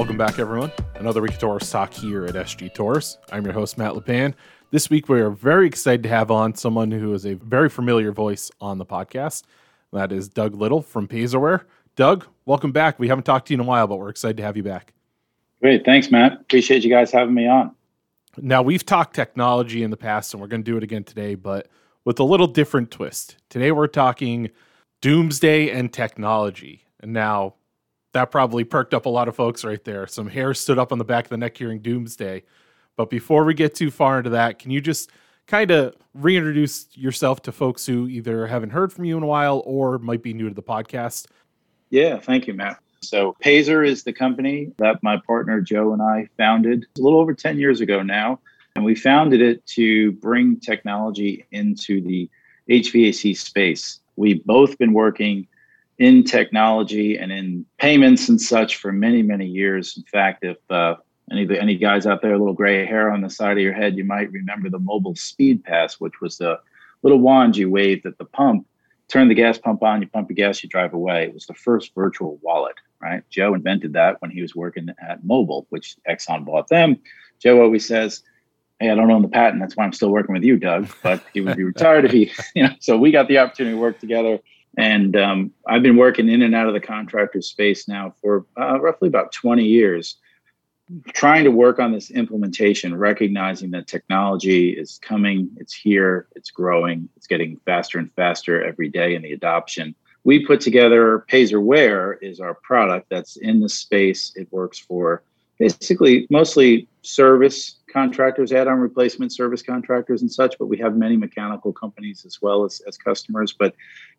Welcome back, everyone. Another week of Torrice Talk here at SG Torrice. I'm your host, Matt LePan. This week, we are very excited to have on someone who is a very familiar voice on the podcast. That is Doug Little from Payzerware. Doug, welcome back. We haven't talked to you in a while, but we're excited to have you back. Great. Thanks, Matt. Appreciate you guys having me on. Now, we've talked technology in the past, and we're going to do it again today, but with a little different twist. Today, we're talking doomsday and technology. And now, that probably perked up a lot of folks right there. Some hair stood up on the back of the neck hearing doomsday. But before we get too far into that, can you just kind of reintroduce yourself to folks who either haven't heard from you in a while or might be new to the podcast? Yeah, thank you, Matt. So, Payzer is the company that my partner Joe and I founded a little over 10 years ago now. And we founded it to bring technology into the HVAC space. We've both been working in technology and in payments and such for many, many years. In fact, if uh, any any guys out there, a little gray hair on the side of your head, you might remember the Mobil Speedpass, which was the little wand you waved at the pump turn the gas pump on, you pump the gas, you drive away. It was the first virtual wallet, right? Joe invented that when he was working at Mobil, which Exxon bought them. Joe always says, Hey, I don't own the patent. That's why I'm still working with you, Doug. But he would be retired if he, you know. So we got the opportunity to work together. And um, I've been working in and out of the contractor space now for uh, roughly about 20 years trying to work on this implementation, recognizing that technology is coming, it's here, it's growing, it's getting faster and faster every day in the adoption. We put together Payzerware is our product that's in the space. It works for basically mostly service contractors, add-on replacement service contractors and such, but we have many mechanical companies as well as, as customers. But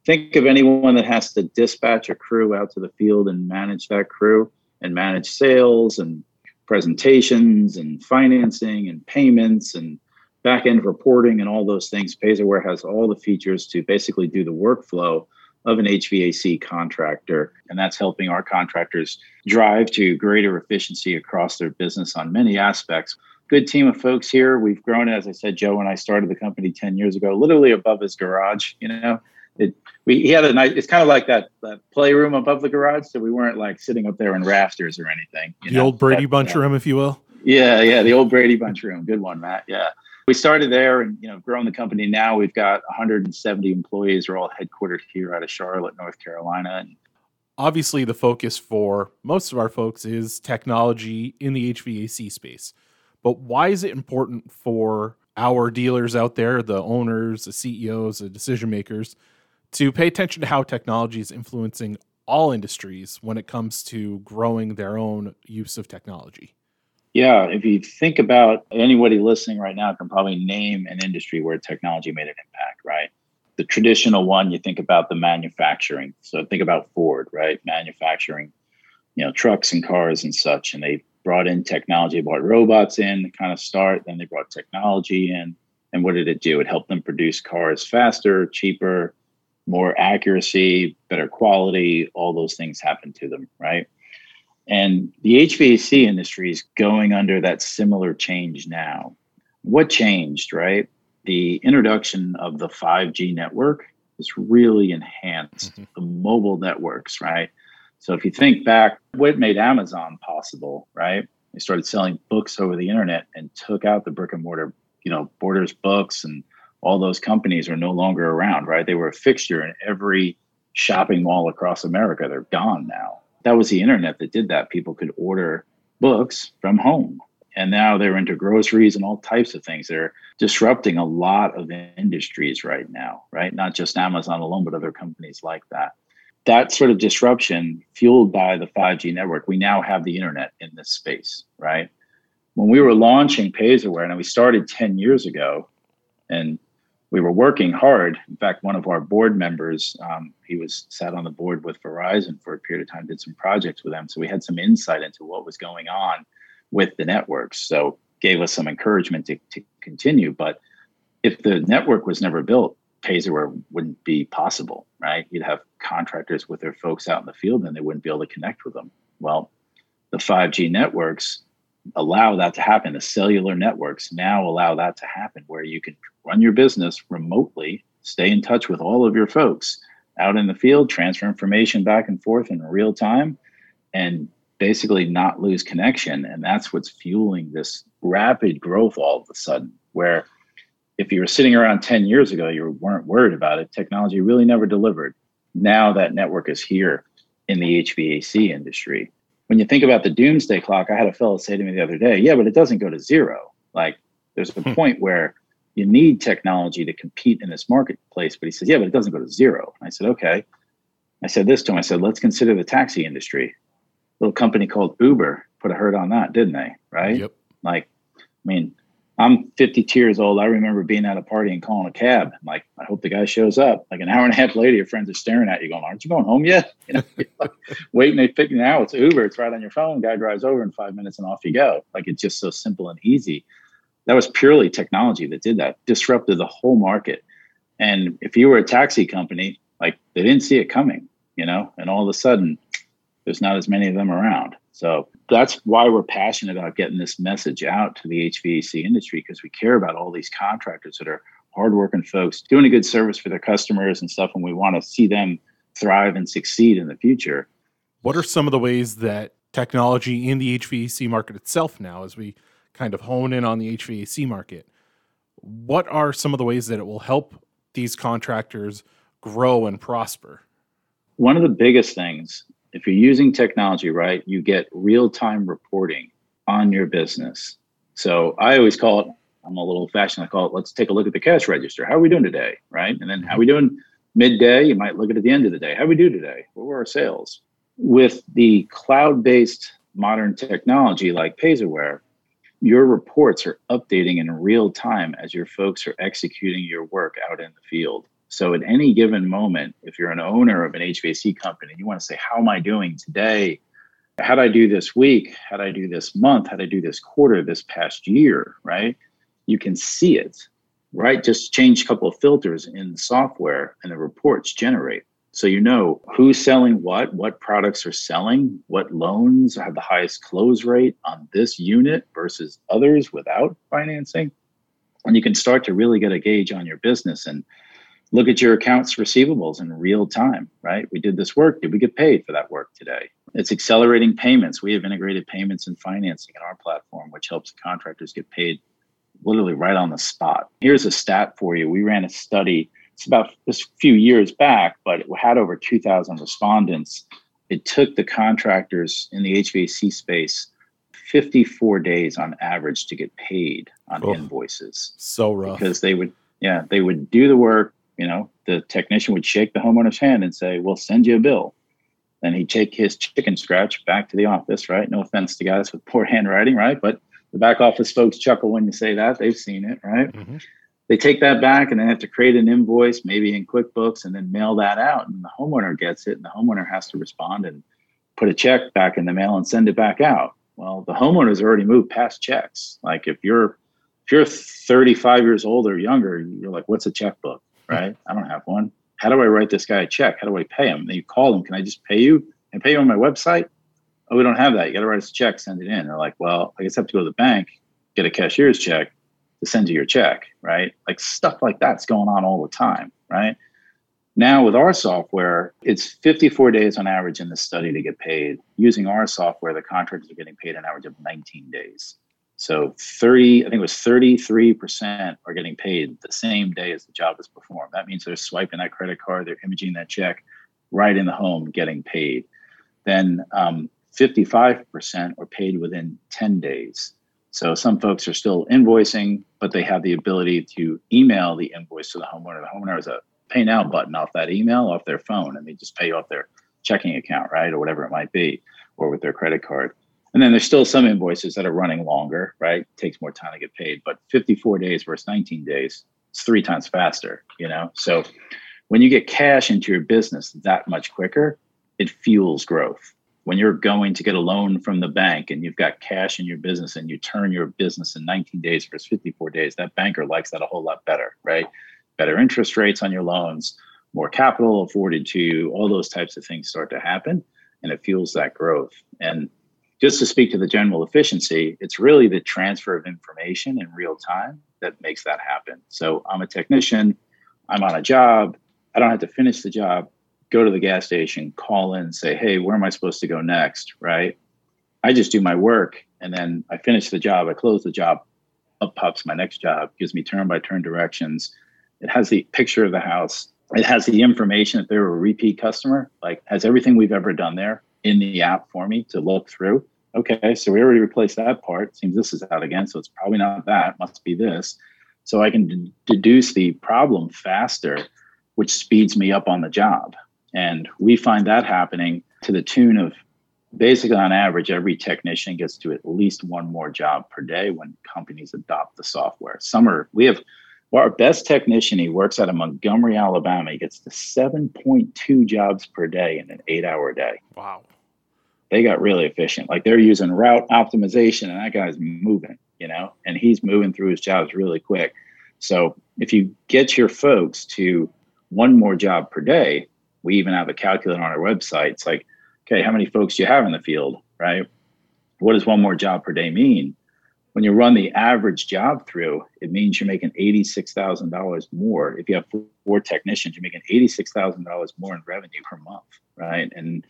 think of anyone that has to dispatch a crew out to the field and manage that crew and manage sales and presentations and financing and payments and back end reporting and all those things. Payzerware has all the features to basically do the workflow of an HVAC contractor. And that's helping our contractors drive to greater efficiency across their business on many aspects. Good team of folks here. We've grown, as I said, Joe and I started the company 10 years ago, literally above his garage, you know, it we he had a nice it's kind of like that, that playroom above the garage so we weren't like sitting up there in rafters or anything the know? old brady but, bunch room if you will? Yeah yeah the old brady bunch room. Good one matt yeah. We started there and you know grown the company. Now we've got 170 employees. We're all headquartered here out of charlotte north carolina and obviously the focus for most of our folks is technology in the hvac space but why is it important for our dealers out there the owners the ceos the decision makers to pay attention to how technology is influencing all industries when it comes to growing their own use of technology. Yeah, if you think about anybody listening right now can probably name an industry where technology made an impact, right? The traditional one, you think about the manufacturing. So think about Ford, right? Manufacturing, you know, trucks and cars and such. And they brought in technology, brought robots in to kind of start. Then they brought technology in. And what did it do? It helped them produce cars faster, cheaper, more accuracy, better quality, all those things happened to them, right? And the HVAC industry is going under that similar change now. What changed, right? The introduction of the 5G network has really enhanced mm-hmm. the mobile networks, right? So if you think back, what made Amazon possible, right? They started selling books over the internet and took out the brick and mortar, you know, Borders books and all those companies are no longer around, right? They were a fixture in every shopping mall across America. They're gone now. That was the internet that did that. People could order books from home. And now they're into groceries and all types of things. They're disrupting a lot of industries right now, right? Not just Amazon alone, but other companies like that. That sort of disruption, fueled by the 5G network, we now have the internet in this space, right? When we were launching Payzerware, and we started 10 years ago, and we were working hard. In fact, one of our board members, um, he was sat on the board with Verizon for a period of time, did some projects with them. So we had some insight into what was going on with the networks. So gave us some encouragement to, to continue. But if the network was never built, Payzerware wouldn't be possible, right? You'd have contractors with their folks out in the field and they wouldn't be able to connect with them. Well, the 5G networks allow that to happen. The cellular networks now allow that to happen where you can run your business remotely, stay in touch with all of your folks out in the field, transfer information back and forth in real time, and basically not lose connection. And that's what's fueling this rapid growth all of a sudden, where if you were sitting around 10 years ago, you weren't worried about it. Technology really never delivered. Now that network is here in the HVAC industry. When you think about the doomsday clock, I had a fellow say to me the other day, yeah, but it doesn't go to zero. Like there's a hmm. point where you need technology to compete in this marketplace. But he says, yeah, but it doesn't go to zero. I said, okay. I said this to him. I said, let's consider the taxi industry. A little company called Uber put a hurt on that, didn't they? Right? Yep. Like, I mean, I'm 52 years old. I remember being at a party and calling a cab. I'm like, I hope the guy shows up. Like an hour and a half later, your friends are staring at you, going, "Aren't you going home yet?" You know, like, waiting. They pick you out. It's Uber. It's right on your phone. Guy drives over in five minutes, and off you go. Like it's just so simple and easy. That was purely technology that did that. Disrupted the whole market. And if you were a taxi company, like they didn't see it coming, you know, and all of a sudden, there's not as many of them around. So that's why we're passionate about getting this message out to the HVAC industry because we care about all these contractors that are hardworking folks doing a good service for their customers and stuff, and we want to see them thrive and succeed in the future. What are some of the ways that technology in the HVAC market itself now, as we kind of hone in on the HVAC market, what are some of the ways that it will help these contractors grow and prosper? One of the biggest things if you're using technology right, you get real time reporting on your business. So I always call it, I'm a little fashioned, I call it, let's take a look at the cash register. How are we doing today? Right. And then how are we doing midday? You might look at it at the end of the day. How we do today? What were our sales? With the cloud based modern technology like Payzerware, your reports are updating in real time as your folks are executing your work out in the field. So at any given moment, if you're an owner of an HVAC company, you want to say, how am I doing today? How'd I do this week? How'd I do this month? How'd I do this quarter, this past year? Right? You can see it, right? Just change a couple of filters in the software and the reports generate. So you know who's selling what, what products are selling, what loans have the highest close rate on this unit versus others without financing. And you can start to really get a gauge on your business and look at your accounts receivables in real time, right? We did this work. Did we get paid for that work today? It's accelerating payments. We have integrated payments and financing in our platform, which helps contractors get paid literally right on the spot. Here's a stat for you. We ran a study. It's about this few years back, but it had over 2,000 respondents. It took the contractors in the HVAC space 54 days on average to get paid on oh, invoices. So rough. Because they would, yeah, they would do the work, you know, the technician would shake the homeowner's hand and say, "We'll send you a bill." Then he'd take his chicken scratch back to the office, right? No offense to guys with poor handwriting, right? But the back office folks chuckle when you say that. They've seen it, right? Mm-hmm. They take that back and they have to create an invoice, maybe in QuickBooks, and then mail that out. And the homeowner gets it, and the homeowner has to respond and put a check back in the mail and send it back out. Well, the homeowner's already moved past checks. Like if you're if you're 35 years old or younger, you're like, what's a checkbook? Right? I don't have one. How do I write this guy a check? How do I pay him? And you call them. Can I just pay you and pay you on my website? Oh, we don't have that. You got to write us a check, send it in. They're like, well, I guess I have to go to the bank, get a cashier's check to send you your check, right? Like stuff like that's going on all the time, right? Now with our software, it's 54 days on average in the study to get paid. Using our software, the contractors are getting paid an average of 19 days. So 30, I think it was 33% are getting paid the same day as the job is performed. That means they're swiping that credit card, they're imaging that check right in the home, getting paid. Then um, 55% are paid within 10 days. So some folks are still invoicing, but they have the ability to email the invoice to the homeowner. The homeowner has a pay now button off that email off their phone, and they just pay off their checking account, right, or whatever it might be, or with their credit card. And then there's still some invoices that are running longer, right? It takes more time to get paid, but 54 days versus 19 days, it's three times faster, you know? So when you get cash into your business that much quicker, it fuels growth. When you're going to get a loan from the bank and you've got cash in your business and you turn your business in 19 days versus 54 days, that banker likes that a whole lot better, right? Better interest rates on your loans, more capital afforded to you, all those types of things start to happen and it fuels that growth. And just to speak to the general efficiency, it's really the transfer of information in real time that makes that happen. So I'm a technician, I'm on a job, I don't have to finish the job, go to the gas station, call in, say, hey, where am I supposed to go next? Right. I just do my work and then I finish the job, I close the job, up pops my next job, gives me turn by turn directions. It has the picture of the house. It has the information if they're a repeat customer, like has everything we've ever done there in the app for me to look through. Okay, so we already replaced that part. Seems this is out again, so it's probably not that. Must be this. So I can d- deduce the problem faster, which speeds me up on the job. And we find that happening to the tune of basically on average, every technician gets to at least one more job per day when companies adopt the software. Some are, we have our best technician, he works out of Montgomery, Alabama. He gets to 7.2 jobs per day in an eight hour day. Wow. They got really efficient. Like they're using route optimization, and that guy's moving, you know, and he's moving through his jobs really quick. So if you get your folks to one more job per day, we even have a calculator on our website. It's like okay, how many folks do you have in the field, right? What does one more job per day mean? When you run the average job through, it means you're making $86,000 more. If you have four technicians, you're making $86,000 more in revenue per month, right? And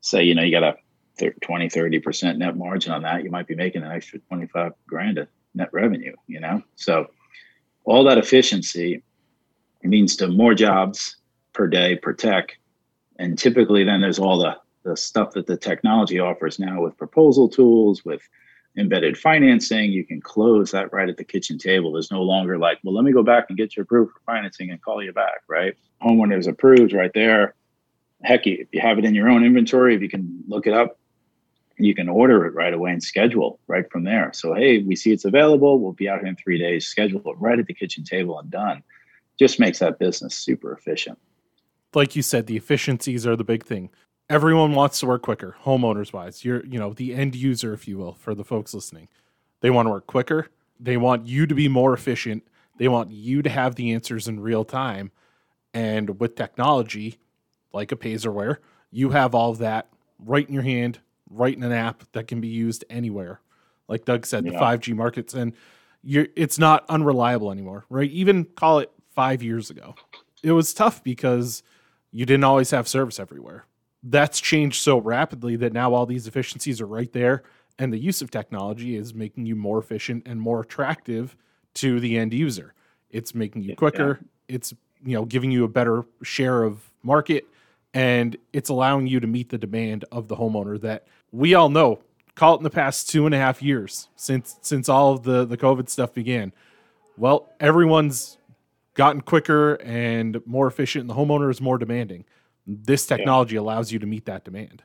say, you know, you got a 20, 30% net margin on that, you might be making an extra 25 grand of net revenue, you know? So all that efficiency means to more jobs per day per tech. And typically then there's all the the stuff that the technology offers now with proposal tools, with embedded financing, you can close that right at the kitchen table. There's no longer like, well, let me go back and get you approved for financing and call you back, right? Homeowner is approved right there. Heck, if you have it in your own inventory, if you can look it up, you can order it right away and schedule right from there. So, hey, we see it's available. We'll be out here in three days. Schedule it right at the kitchen table and done. Just makes that business super efficient. Like you said, the efficiencies are the big thing everyone wants to work quicker, homeowners wise. You're, you know, the end user, if you will, for the folks listening. They want to work quicker. They want you to be more efficient. They want you to have the answers in real time. And with technology, like a Payzerware, you have all of that right in your hand, right in an app that can be used anywhere. Like Doug said, yeah. the 5G markets, and you're, it's not unreliable anymore, right? Even call it five years ago. It was tough because you didn't always have service everywhere that's changed so rapidly that now all these efficiencies are right there and the use of technology is making you more efficient and more attractive to the end user it's making you quicker yeah. it's you know giving you a better share of market and it's allowing you to meet the demand of the homeowner that we all know call it in the past two and a half years since since all of the the covid stuff began well everyone's gotten quicker and more efficient and the homeowner is more demanding this technology yeah. allows you to meet that demand.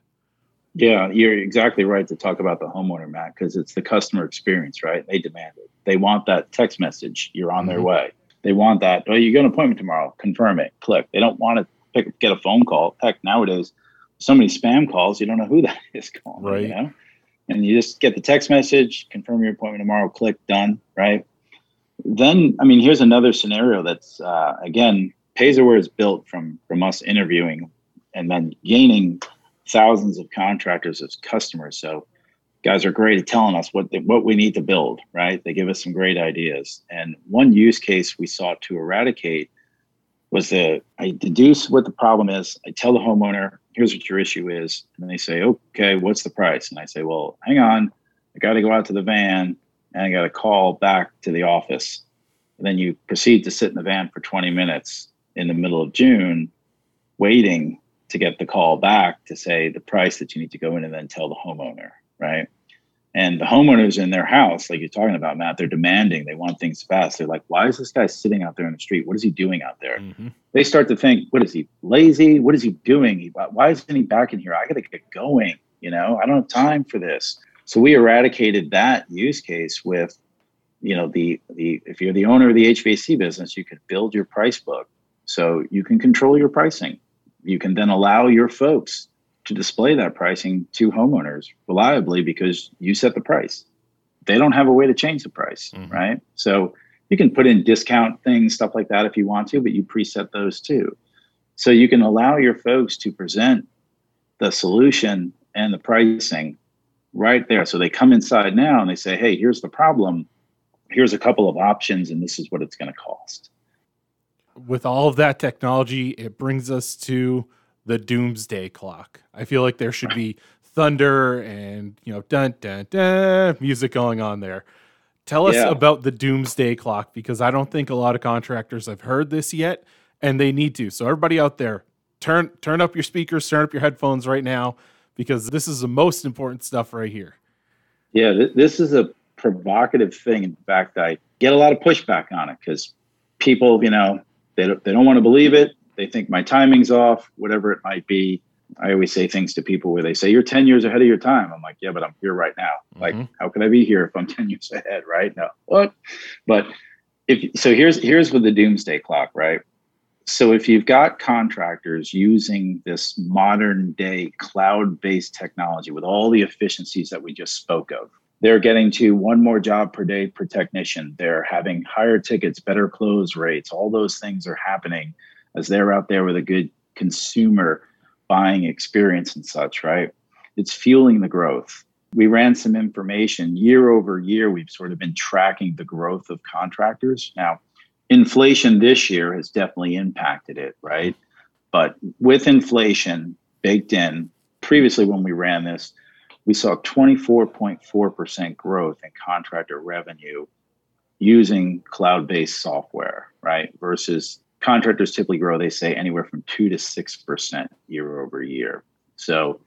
Yeah, you're exactly right to talk about the homeowner, Matt, because it's the customer experience, right? They demand it. They want that text message. You're on mm-hmm. their way. They want that. Oh, you got an appointment tomorrow. Confirm it. Click. They don't want to pick, get a phone call. Heck, nowadays, so many spam calls. You don't know who that is calling. Right. You know? And you just get the text message. Confirm your appointment tomorrow. Click. Done. Right. Then, I mean, here's another scenario that's uh, again Payzerware is built from from us interviewing and then gaining thousands of contractors as customers. So guys are great at telling us what they, what we need to build, right? They give us some great ideas. And one use case we sought to eradicate was that I deduce what the problem is. I tell the homeowner, here's what your issue is. And they say, okay, what's the price? And I say, well, hang on. I got to go out to the van and I got to call back to the office. And then you proceed to sit in the van for 20 minutes in the middle of June, waiting to get the call back to say the price that you need to go in and then tell the homeowner, right? And the homeowners in their house, like you're talking about, Matt, they're demanding, they want things fast. They're like, why is this guy sitting out there in the street? What is he doing out there? Mm-hmm. They start to think, what is he lazy? What is he doing? Why isn't he back in here? I got to get going. You know, I don't have time for this. So we eradicated that use case with, you know, the the if you're the owner of the HVAC business, you could build your price book so you can control your pricing. You can then allow your folks to display that pricing to homeowners reliably because you set the price. They don't have a way to change the price, mm-hmm. right? So you can put in discount things, stuff like that if you want to, but you preset those too. So you can allow your folks to present the solution and the pricing right there. So they come inside now and they say, hey, here's the problem. Here's a couple of options, and this is what it's going to cost with all of that technology, it brings us to the doomsday clock. I feel like there should be thunder and you know dun dun dun music going on there. Tell us Yeah. about the doomsday clock because I don't think a lot of contractors have heard this yet and they need to. So everybody out there, turn turn up your speakers, turn up your headphones right now because this is the most important stuff right here. Yeah, th- this is a provocative thing. In fact, I get a lot of pushback on it because people, you know, they don't, they don't want to believe it. They think my timing's off, whatever it might be. I always say things to people where they say, You're 10 years ahead of your time. I'm like, Yeah, but I'm here right now. Like, Mhm. how can I be here if I'm 10 years ahead? Right? No. What? But if so, here's here's with the doomsday clock, right? So if you've got contractors using this modern day cloud-based technology with all the efficiencies that we just spoke of, they're getting to one more job per day per technician. They're having higher tickets, better close rates. All those things are happening as they're out there with a good consumer buying experience and such, right? It's fueling the growth. We ran some information year over year. We've sort of been tracking the growth of contractors. Now, inflation this year has definitely impacted it, right? But with inflation baked in, previously when we ran this, we saw 24.4% growth in contractor revenue using cloud based software, right? Versus contractors typically grow, they say, anywhere from 2 to 6% year over year. So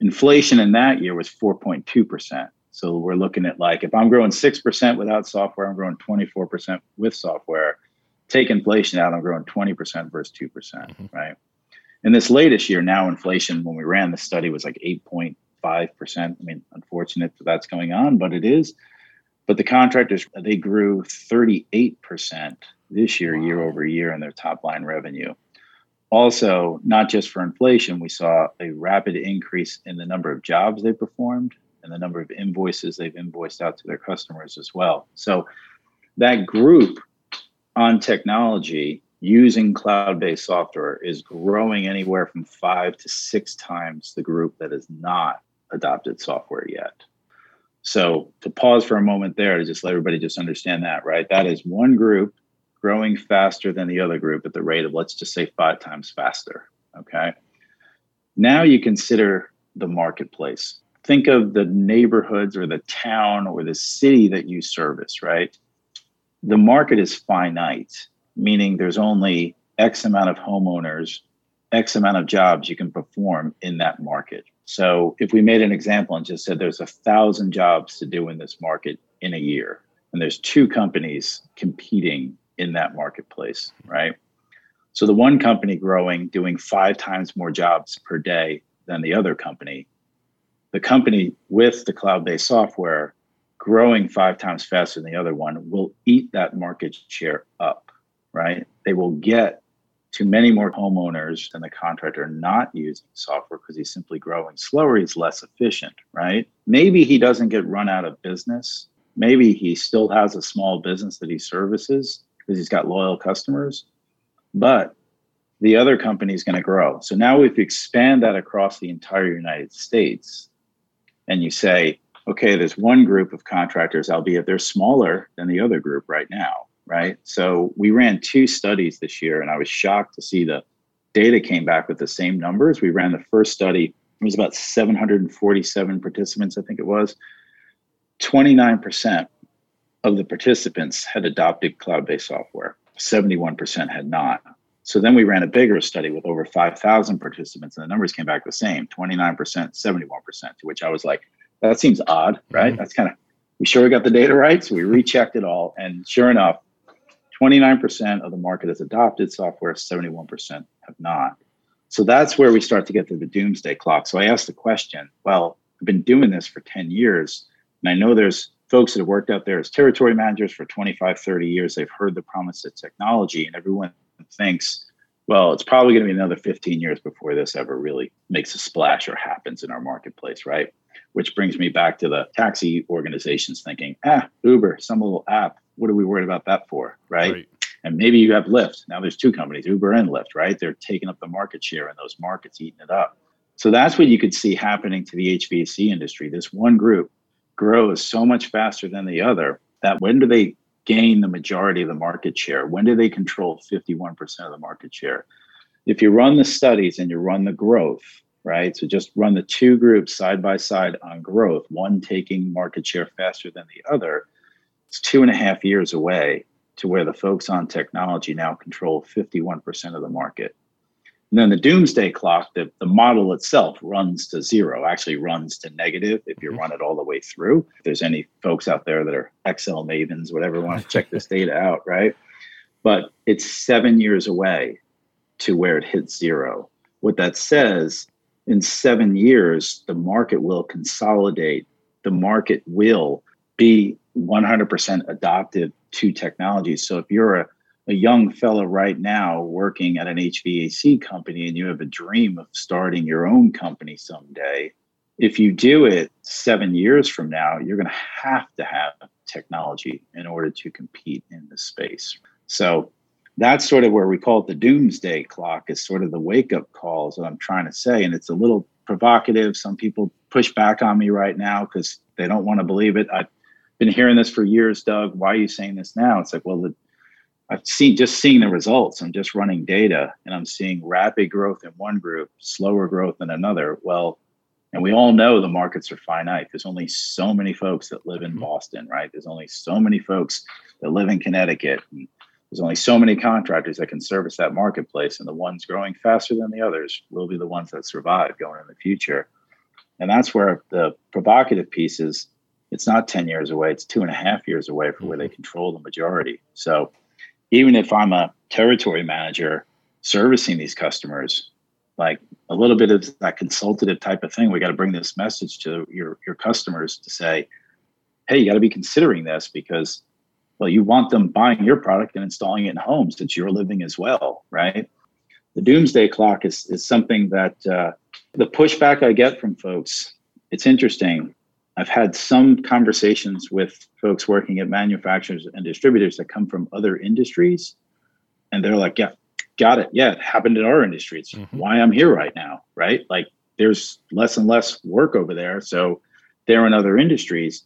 inflation in that year was 4.2%. So we're looking at like if I'm growing 6% without software, I'm growing 24% with software. Take inflation out, I'm growing 20% versus 2%, percent Mhm. right? And this latest year, now inflation, when we ran the study, was like 8.5%. I mean, unfortunate that that's going on, but it is. But the contractors, they grew 38% this year, year over year, in their top line revenue. Also, not just for inflation, we saw a rapid increase in the number of jobs they performed and the number of invoices they've invoiced out to their customers as well. So that group on technology using cloud-based software is growing anywhere from five to six times the group that has not adopted software yet. So to pause for a moment there to just let everybody just understand that, right? That is one group growing faster than the other group at the rate of let's just say five times faster. Okay. Now you consider the marketplace. Think of the neighborhoods or the town or the city that you service, right? The market is finite, meaning there's only X amount of homeowners, X amount of jobs you can perform in that market. So if we made an example and just said there's a thousand jobs to do in this market in a year, and there's two companies competing in that marketplace, right? So the one company growing, doing five times more jobs per day than the other company, the company with the cloud based software growing five times faster than the other one will eat that market share up, right? They will get to many more homeowners than the contractor not using software because he's simply growing slower, he's less efficient, right? Maybe he doesn't get run out of business. Maybe he still has a small business that he services because he's got loyal customers, but the other company is going to grow. So now you expand that across the entire United States and you say, okay, there's one group of contractors, albeit they're smaller than the other group right now, right? So we ran two studies this year, and I was shocked to see the data came back with the same numbers. We ran the first study, it was about 747 participants, I think it was. 29% of the participants had adopted cloud based software, 71% had not. So then we ran a bigger study with over 5,000 participants, and the numbers came back the same 29%, 71%, to which I was like, that seems odd, right? Mhm. That's kind of, we sure we got the data right. So we rechecked it all. And sure enough, 29% of the market has adopted software, 71% have not. So that's where we start to get to the doomsday clock. So I asked the question well, I've been doing this for 10 years, and I know there's folks that have worked out there as territory managers for 25, 30 years. They've heard the promise of technology, and everyone thinks, well, it's probably going to be another 15 years before this ever really makes a splash or happens in our marketplace, right? Which brings me back to the taxi organizations thinking, ah, Uber, some little app. What are we worried about that for, right? Right. And maybe you have Lyft. Now there's two companies, Uber and Lyft, right? They're taking up the market share in those markets, eating it up. So that's what you could see happening to the HVAC industry. This one group grows so much faster than the other that when do they gain the majority of the market share? When do they control 51% of the market share? If you run the studies and you run the growth, right? So just run the two groups side by side on growth, one taking market share faster than the other. It's two and a half years away to where the folks on technology now control 51% of the market. And then the doomsday clock, the, the model itself runs to zero, actually runs to negative if you mm-hmm. run it all the way through. If there's any folks out there that are Excel mavens, whatever, want to check this data out, right? But it's seven years away to where it hits zero. What that says in seven years, the market will consolidate. The market will be 100% adoptive to technology. So if you're a, a young fellow right now working at an HVAC company and you have a dream of starting your own company someday, if you do it seven years from now, you're going to have to have technology in order to compete in the space. So that's sort of where we call it the doomsday clock is sort of the wake up calls that I'm trying to say. And it's a little provocative. Some people push back on me right now because they don't want to believe it. I've been hearing this for years, Doug. Why are you saying this now? It's like, well, the, I've seen just seeing the results. I'm just running data and I'm seeing rapid growth in one group, slower growth in another. Well, and we all know the markets are finite. There's only so many folks that live in mm-hmm. Boston, right? There's only so many folks that live in Connecticut. And there's only so many contractors that can service that marketplace, and the ones growing faster than the others will be the ones that survive going in the future. And that's where the provocative piece is. It's not 10 years away, it's two and a half years away from where they mm-hmm. control the majority. So even if I'm a territory manager servicing these customers, like a little bit of that consultative type of thing, we got to bring this message to your, your customers to say, hey, you got to be considering this because well, you want them buying your product and installing it in homes that you're living as well, right? The doomsday clock is, is something that uh, the pushback I get from folks, it's interesting. I've had some conversations with folks working at manufacturers and distributors that come from other industries, and they're like, yeah, got it. Yeah, it happened in our industry. It's mm-hmm. why I'm here right now, right? Like there's less and less work over there. So they're in other industries.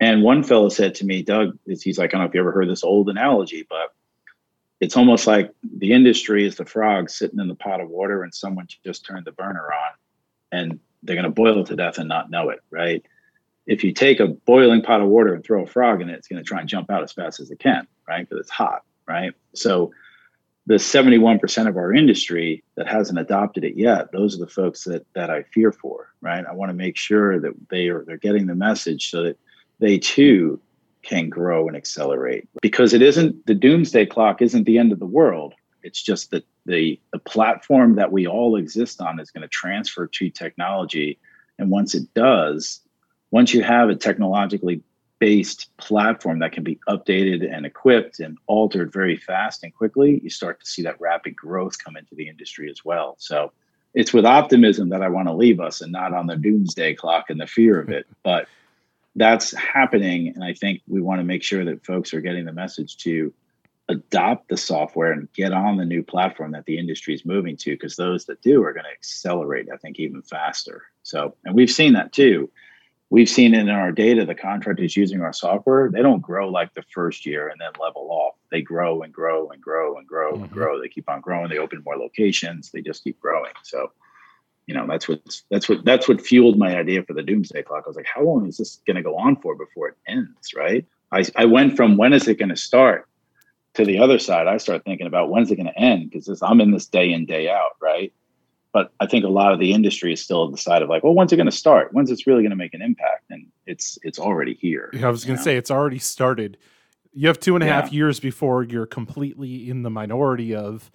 And one fellow said to me, Doug, he's like, I don't know if you ever heard this old analogy, but it's almost like the industry is the frog sitting in the pot of water and someone just turned the burner on and they're going to boil to death and not know it, right? If you take a boiling pot of water and throw a frog in it, it's going to try and jump out as fast as it can, right? Because it's hot, right? So the 71% of our industry that hasn't adopted it yet, those are the folks that that I fear for, right? I want to make sure that they are they're getting the message so that they too can grow and accelerate because it isn't the doomsday clock isn't the end of the world it's just that the the platform that we all exist on is going to transfer to technology and once it does once you have a technologically based platform that can be updated and equipped and altered very fast and quickly you start to see that rapid growth come into the industry as well so it's with optimism that i want to leave us and not on the doomsday clock and the fear of it but that's happening. And I think we want to make sure that folks are getting the message to adopt the software and get on the new platform that the industry is moving to, because those that do are going to accelerate, I think, even faster. So, and we've seen that too. We've seen in our data, the contractors using our software, they don't grow like the first year and then level off. They grow and grow and grow and grow mm-hmm. and grow. They keep on growing. They open more locations. They just keep growing. So you know that's what that's what that's what fueled my idea for the doomsday clock i was like how long is this going to go on for before it ends right i, I went from when is it going to start to the other side i start thinking about when's it going to end because i'm in this day in day out right but i think a lot of the industry is still on the side of like well when's it going to start when's it's really going to make an impact and it's it's already here i was going to say it's already started you have two and a yeah. half years before you're completely in the minority of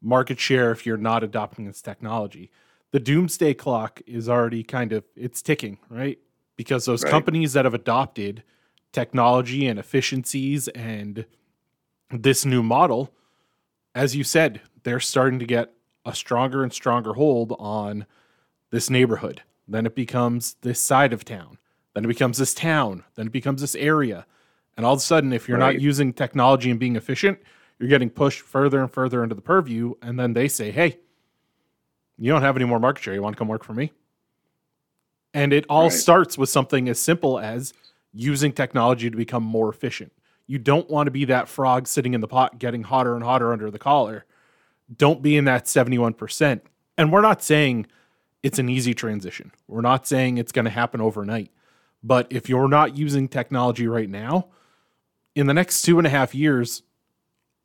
market share if you're not adopting this technology the doomsday clock is already kind of it's ticking, right? Because those right. companies that have adopted technology and efficiencies and this new model, as you said, they're starting to get a stronger and stronger hold on this neighborhood. Then it becomes this side of town. Then it becomes this town. Then it becomes this area. And all of a sudden, if you're right. not using technology and being efficient, you're getting pushed further and further into the purview. And then they say, hey, you don't have any more market share. You want to come work for me? And it all right. starts with something as simple as using technology to become more efficient. You don't want to be that frog sitting in the pot getting hotter and hotter under the collar. Don't be in that 71%. And we're not saying it's an easy transition. We're not saying it's going to happen overnight, but if you're not using technology right now, in the next two and a half years,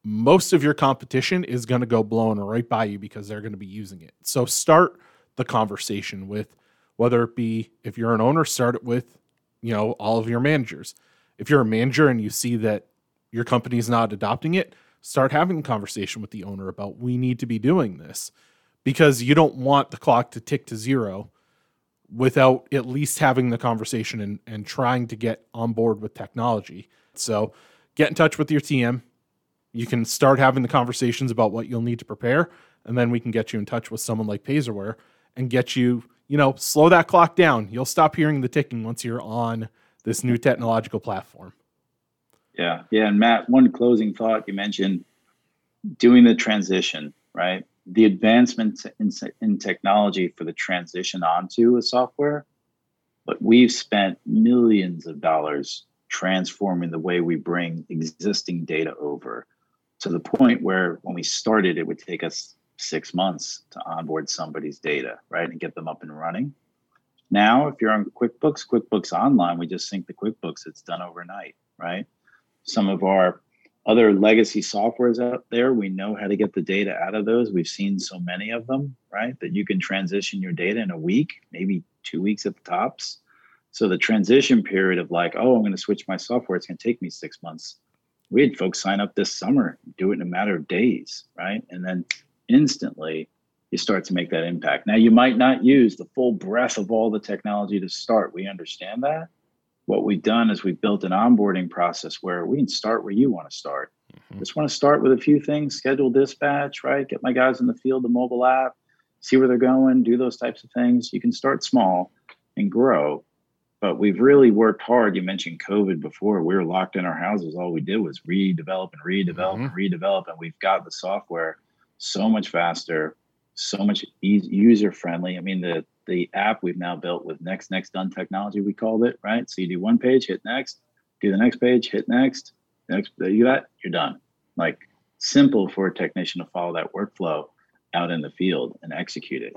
most of your competition is going to go blowing right by you because they're going to be using it. So start the conversation with whether it be if you're an owner, start it with, you know, all of your managers. If you're a manager and you see that your company's not adopting it, start having a conversation with the owner about we need to be doing this because you don't want the clock to tick to zero without at least having the conversation and, and trying to get on board with technology. So get in touch with your TM. You can start having the conversations about what you'll need to prepare, and then we can get you in touch with someone like Payzerware and get you, you know, slow that clock down. You'll stop hearing the ticking once you're on this new technological platform. Yeah. Yeah. And Matt, one closing thought you mentioned doing the transition, right? The advancements in, in technology for the transition onto a software, but we've spent millions of dollars transforming the way we bring existing data over to the point where when we started, it would take us six months to onboard somebody's data, right? And get them up and running. Now, if you're on QuickBooks, QuickBooks Online, we just sync the QuickBooks, it's done overnight, right? Some of our other legacy softwares out there, we know how to get the data out of those. We've seen so many of them, right? That you can transition your data in a week, maybe two weeks at the tops. So the transition period of like, oh, I'm going to switch my software, it's going to take me six months. We had folks sign up this summer, do it in a matter of days, right? And then instantly you start to make that impact. Now, you might not use the full breadth of all the technology to start. We understand that. What we've done is we've built an onboarding process where we can start where you want to start. Mm-hmm. Just want to start with a few things, schedule dispatch, right? Get my guys in the field, the mobile app, see where they're going, do those types of things. You can start small and grow. But we've really worked hard. You mentioned COVID before. We were locked in our houses. All we did was redevelop and redevelop mm-hmm. and redevelop. And we've got the software so much faster, so much easy, user friendly. I mean, the the app we've now built with next next done technology, we called it, right? So you do one page, hit next, do the next page, hit next, next you that, you're done. Like simple for a technician to follow that workflow out in the field and execute it.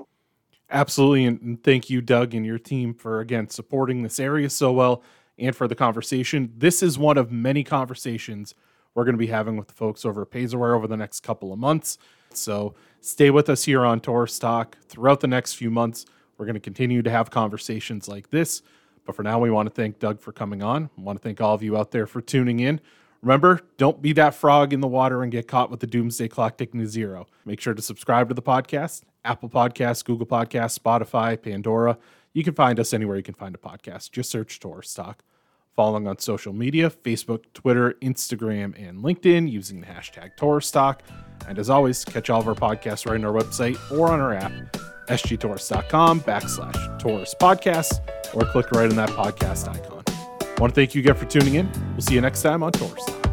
Absolutely. And thank you, Doug, and your team for again supporting this area so well and for the conversation. This is one of many conversations we're going to be having with the folks over at Payzerware over the next couple of months. So stay with us here on Torrice Talk throughout the next few months. We're going to continue to have conversations like this. But for now, we want to thank Doug for coming on. I want to thank all of you out there for tuning in. Remember, don't be that frog in the water and get caught with the doomsday clock ticking to zero. Make sure to subscribe to the podcast Apple Podcasts, Google Podcasts, Spotify, Pandora. You can find us anywhere you can find a podcast. Just search Torrice Talk. following on social media Facebook, Twitter, Instagram, and LinkedIn using the hashtag Torrice Talk. And as always, catch all of our podcasts right on our website or on our app, sgtorrice.com backslash Torrice Podcast, or click right on that podcast icon. I want to thank you again for tuning in. We'll see you next time on Torrice